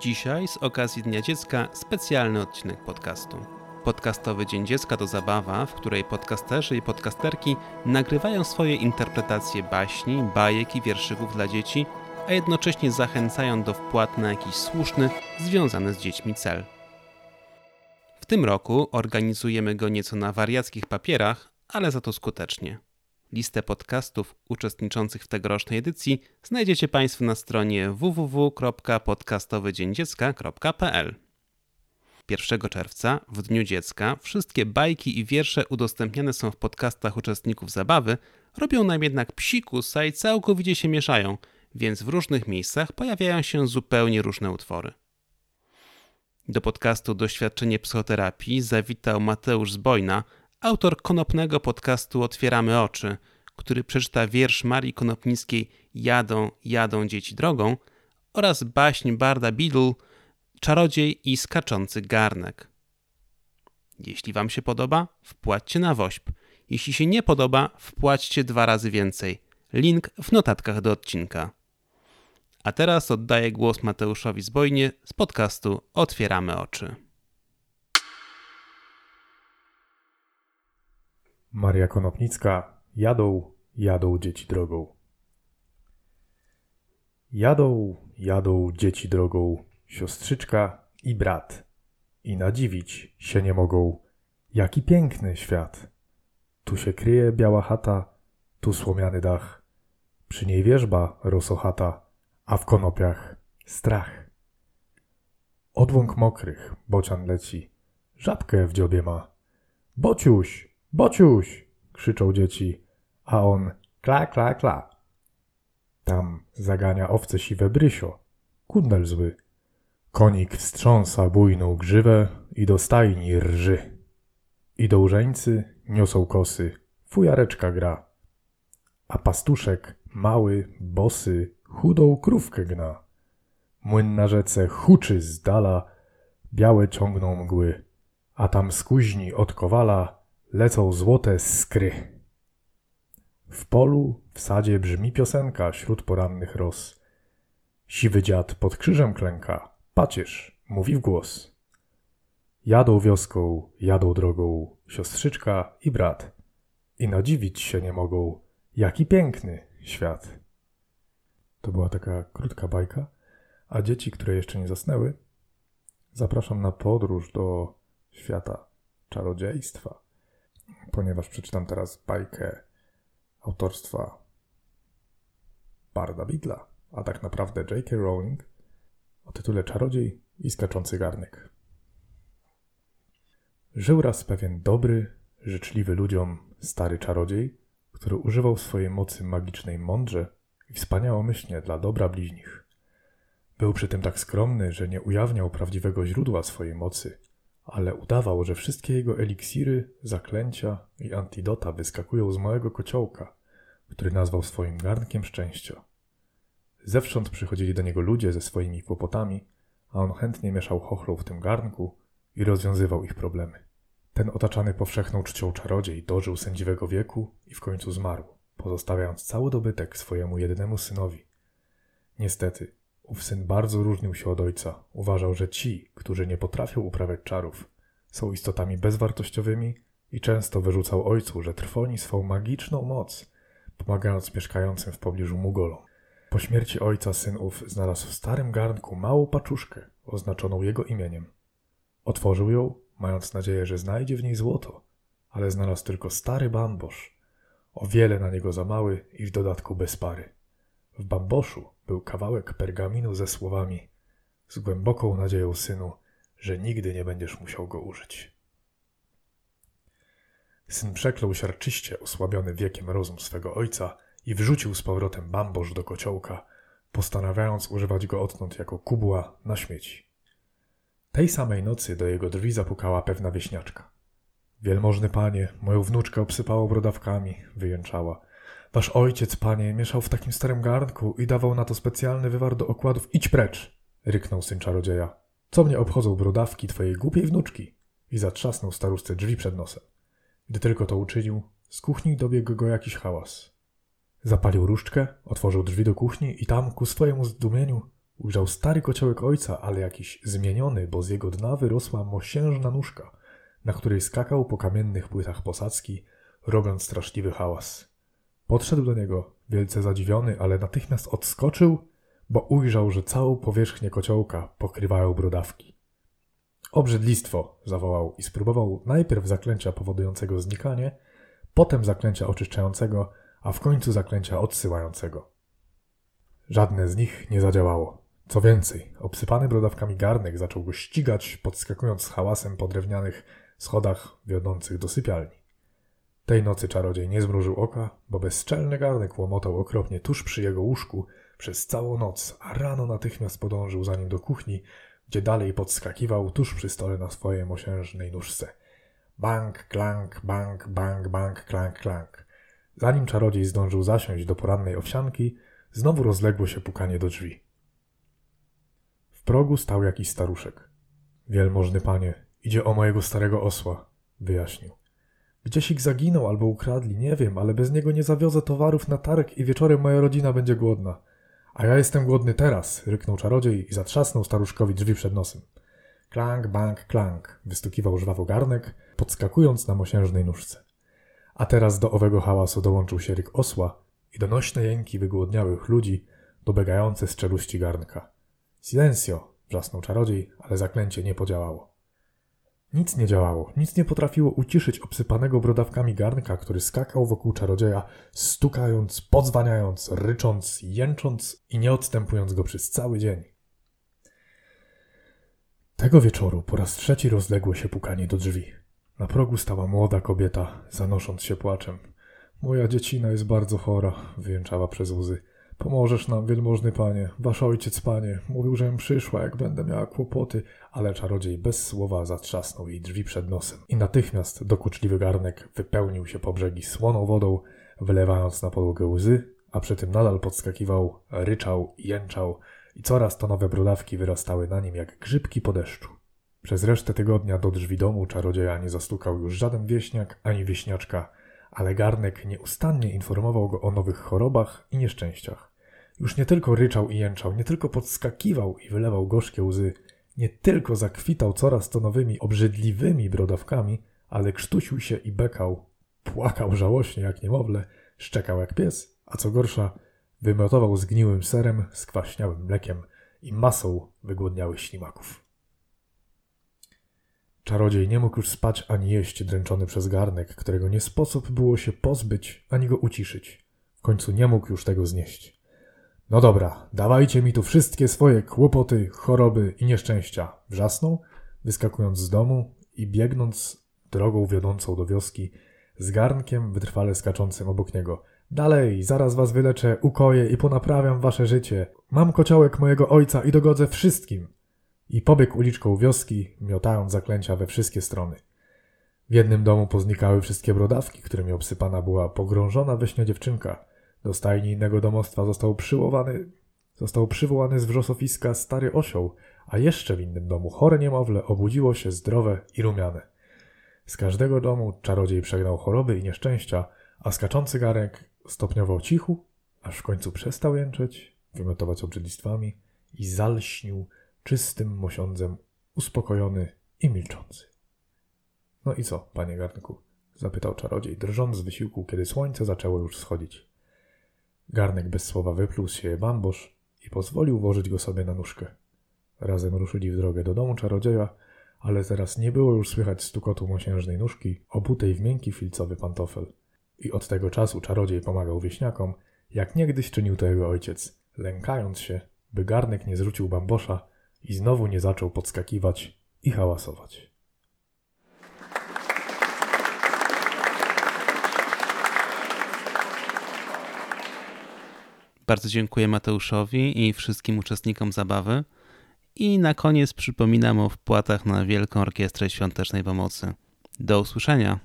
Dzisiaj z okazji Dnia Dziecka specjalny odcinek podcastu. Podcastowy Dzień Dziecka to zabawa, w której podcasterzy i podcasterki nagrywają swoje interpretacje baśni, bajek i wierszyków dla dzieci, a jednocześnie zachęcają do wpłat na jakiś słuszny, związany z dziećmi cel. W tym roku organizujemy go nieco na wariackich papierach, ale za to skutecznie. Listę podcastów uczestniczących w tegorocznej edycji znajdziecie Państwo na stronie www.podcastowydzieńdziecka.pl. 1 czerwca, w Dniu Dziecka, wszystkie bajki i wiersze udostępniane są w podcastach uczestników zabawy, robią nam jednak psikusa i całkowicie się mieszają, więc w różnych miejscach pojawiają się zupełnie różne utwory. Do podcastu Doświadczenie Psychoterapii zawitał Mateusz Zbojna, autor konopnego podcastu Otwieramy Oczy, który przeczyta wiersz Marii Konopnickiej Jadą, jadą dzieci drogą oraz baśń Barda Biddle Czarodziej i skaczący garnek. Jeśli Wam się podoba, wpłaćcie na wośp. Jeśli się nie podoba, wpłaćcie dwa razy więcej. Link w notatkach do odcinka. A teraz oddaję głos Mateuszowi Zbojnie z podcastu Otwieramy Oczy. Maria Konopnicka. Jadą, jadą dzieci drogą. Jadą, jadą dzieci drogą, siostrzyczka i brat. I nadziwić się nie mogą, jaki piękny świat. Tu się kryje biała chata, tu słomiany dach. Przy niej wierzba rosochata, a w konopiach strach. Odłąk mokrych, bocian leci, żabkę w dziobie ma. Bociuś, Bociuś! krzyczą dzieci, a on kla, kla, kla. Tam zagania owce siwe brysio, kundel zły. Konik wstrząsa bujną grzywę i do stajni rży. Idą żeńcy, niosą kosy, fujareczka gra. A pastuszek, mały, bosy, chudą krówkę gna. Młyn na rzece huczy z dala, białe ciągną mgły, a tam z kuźni od kowala lecą złote skry. W polu, w sadzie brzmi piosenka wśród porannych ros. Siwy dziad pod krzyżem klęka, pacierz, mówi w głos. Jadą wioską, jadą drogą, siostrzyczka i brat. I nadziwić się nie mogą, jaki piękny świat. To była taka krótka bajka, a dzieci, które jeszcze nie zasnęły, zapraszam na podróż do świata czarodziejstwa ponieważ przeczytam teraz bajkę autorstwa Barda Bidla, a tak naprawdę J.K. Rowling o tytule Czarodziej i skaczący garnek. Żył raz pewien dobry, życzliwy ludziom stary czarodziej, który używał swojej mocy magicznej mądrze i wspaniałomyślnie dla dobra bliźnich. Był przy tym tak skromny, że nie ujawniał prawdziwego źródła swojej mocy – ale udawał, że wszystkie jego eliksiry, zaklęcia i antidota wyskakują z małego kociołka, który nazwał swoim garnkiem szczęścia. Zewsząd przychodzili do niego ludzie ze swoimi kłopotami, a on chętnie mieszał chochlą w tym garnku i rozwiązywał ich problemy. Ten otaczany powszechną czcią czarodziej dożył sędziwego wieku i w końcu zmarł, pozostawiając cały dobytek swojemu jedynemu synowi. Niestety, Ów syn bardzo różnił się od ojca. Uważał, że ci, którzy nie potrafią uprawiać czarów, są istotami bezwartościowymi i często wyrzucał ojcu, że trwoni swą magiczną moc, pomagając mieszkającym w pobliżu Mugolom. Po śmierci ojca syn ów znalazł w starym garnku małą paczuszkę oznaczoną jego imieniem. Otworzył ją, mając nadzieję, że znajdzie w niej złoto, ale znalazł tylko stary bambosz, o wiele na niego za mały i w dodatku bez pary. W bamboszu był kawałek pergaminu ze słowami: Z głęboką nadzieją, synu, że nigdy nie będziesz musiał go użyć. Syn przeklął siarczyście osłabiony wiekiem rozum swego ojca i wrzucił z powrotem bambosz do kociołka, postanawiając używać go odtąd jako kubła na śmieci. Tej samej nocy do jego drzwi zapukała pewna wieśniaczka. Wielmożny panie, moją wnuczkę obsypało brodawkami, wyjęczała. Wasz ojciec, panie, mieszał w takim starym garnku i dawał na to specjalny wywar do okładów. Idź precz! ryknął syn czarodzieja. Co mnie obchodzą brodawki twojej głupiej wnuczki? I zatrzasnął staruszce drzwi przed nosem. Gdy tylko to uczynił, z kuchni dobiegł go jakiś hałas. Zapalił różdżkę, otworzył drzwi do kuchni i tam, ku swojemu zdumieniu, ujrzał stary kociołek ojca, ale jakiś zmieniony, bo z jego dna wyrosła mosiężna nóżka, na której skakał po kamiennych płytach posadzki, robiąc straszliwy hałas. Podszedł do niego, wielce zadziwiony, ale natychmiast odskoczył, bo ujrzał, że całą powierzchnię kociołka pokrywają brodawki. Obrzydlistwo! zawołał i spróbował najpierw zaklęcia powodującego znikanie, potem zaklęcia oczyszczającego, a w końcu zaklęcia odsyłającego. Żadne z nich nie zadziałało. Co więcej, obsypany brodawkami garnek zaczął go ścigać, podskakując z hałasem po drewnianych schodach wiodących do sypialni. Tej nocy czarodziej nie zmrużył oka, bo bezczelny garnek łomotał okropnie tuż przy jego łóżku przez całą noc, a rano natychmiast podążył za nim do kuchni, gdzie dalej podskakiwał tuż przy stole na swojej mosiężnej nóżce. Bank, klank, bank, bank, bank, klank, klank. Zanim czarodziej zdążył zasiąść do porannej owsianki, znowu rozległo się pukanie do drzwi. W progu stał jakiś staruszek. Wielmożny panie, idzie o mojego starego osła, wyjaśnił. Gdzieś ich zaginął albo ukradli, nie wiem, ale bez niego nie zawiozę towarów na targ i wieczorem moja rodzina będzie głodna. A ja jestem głodny teraz, ryknął czarodziej i zatrzasnął staruszkowi drzwi przed nosem. Klank, bank, klank, wystukiwał żwawo garnek, podskakując na mosiężnej nóżce. A teraz do owego hałasu dołączył się ryk osła i donośne jęki wygłodniałych ludzi dobiegające z czeluści garnka. Silencio! wrzasnął czarodziej, ale zaklęcie nie podziałało. Nic nie działało, nic nie potrafiło uciszyć obsypanego brodawkami garnka, który skakał wokół czarodzieja, stukając, podzwaniając, rycząc, jęcząc i nie odstępując go przez cały dzień. Tego wieczoru po raz trzeci rozległo się pukanie do drzwi. Na progu stała młoda kobieta, zanosząc się płaczem. Moja dziecina jest bardzo chora, wyjęczała przez łzy. Pomożesz nam, wielmożny panie, wasz ojciec panie. Mówił, żebym przyszła, jak będę miała kłopoty, ale czarodziej bez słowa zatrzasnął jej drzwi przed nosem. I natychmiast dokuczliwy garnek wypełnił się po brzegi słoną wodą, wylewając na podłogę łzy, a przy tym nadal podskakiwał, ryczał, jęczał i coraz to nowe brodawki wyrastały na nim jak grzybki po deszczu. Przez resztę tygodnia do drzwi domu czarodzieja nie zastukał już żaden wieśniak ani wieśniaczka, ale garnek nieustannie informował go o nowych chorobach i nieszczęściach. Już nie tylko ryczał i jęczał, nie tylko podskakiwał i wylewał gorzkie łzy, nie tylko zakwitał coraz to nowymi, obrzydliwymi brodawkami, ale krztusił się i bekał, płakał żałośnie jak niemowlę, szczekał jak pies, a co gorsza, wymiotował zgniłym serem, skwaśniałym mlekiem i masą wygłodniałych ślimaków. Czarodziej nie mógł już spać ani jeść, dręczony przez garnek, którego nie sposób było się pozbyć ani go uciszyć. W końcu nie mógł już tego znieść. No dobra, dawajcie mi tu wszystkie swoje kłopoty, choroby i nieszczęścia, wrzasnął, wyskakując z domu i biegnąc drogą wiodącą do wioski, z garnkiem wytrwale skaczącym obok niego. Dalej, zaraz was wyleczę, ukoję i ponaprawiam wasze życie. Mam kociołek mojego ojca i dogodzę wszystkim i pobiegł uliczką wioski, miotając zaklęcia we wszystkie strony. W jednym domu poznikały wszystkie brodawki, którymi obsypana była pogrążona we śnie dziewczynka. Do stajni innego domostwa został przywołany, został przywołany z wrzosowiska stary osioł, a jeszcze w innym domu chore niemowlę obudziło się zdrowe i rumiane. Z każdego domu czarodziej przegnał choroby i nieszczęścia, a skaczący garek stopniował cichu, aż w końcu przestał jęczeć, wymiotować obrzydlistwami i zalśnił czystym mosiądzem, uspokojony i milczący. No i co, panie garnku? zapytał czarodziej, drżąc z wysiłku, kiedy słońce zaczęło już wschodzić. Garnek bez słowa wypluł z siebie bambosz i pozwolił włożyć go sobie na nóżkę. Razem ruszyli w drogę do domu czarodzieja, ale teraz nie było już słychać stukotu mosiężnej nóżki, obutej w miękki filcowy pantofel. I od tego czasu czarodziej pomagał wieśniakom, jak niegdyś czynił to jego ojciec, lękając się, by garnek nie zrzucił bambosza i znowu nie zaczął podskakiwać i hałasować. Bardzo dziękuję Mateuszowi i wszystkim uczestnikom zabawy. I na koniec przypominam o wpłatach na Wielką Orkiestrę Świątecznej Pomocy. Do usłyszenia.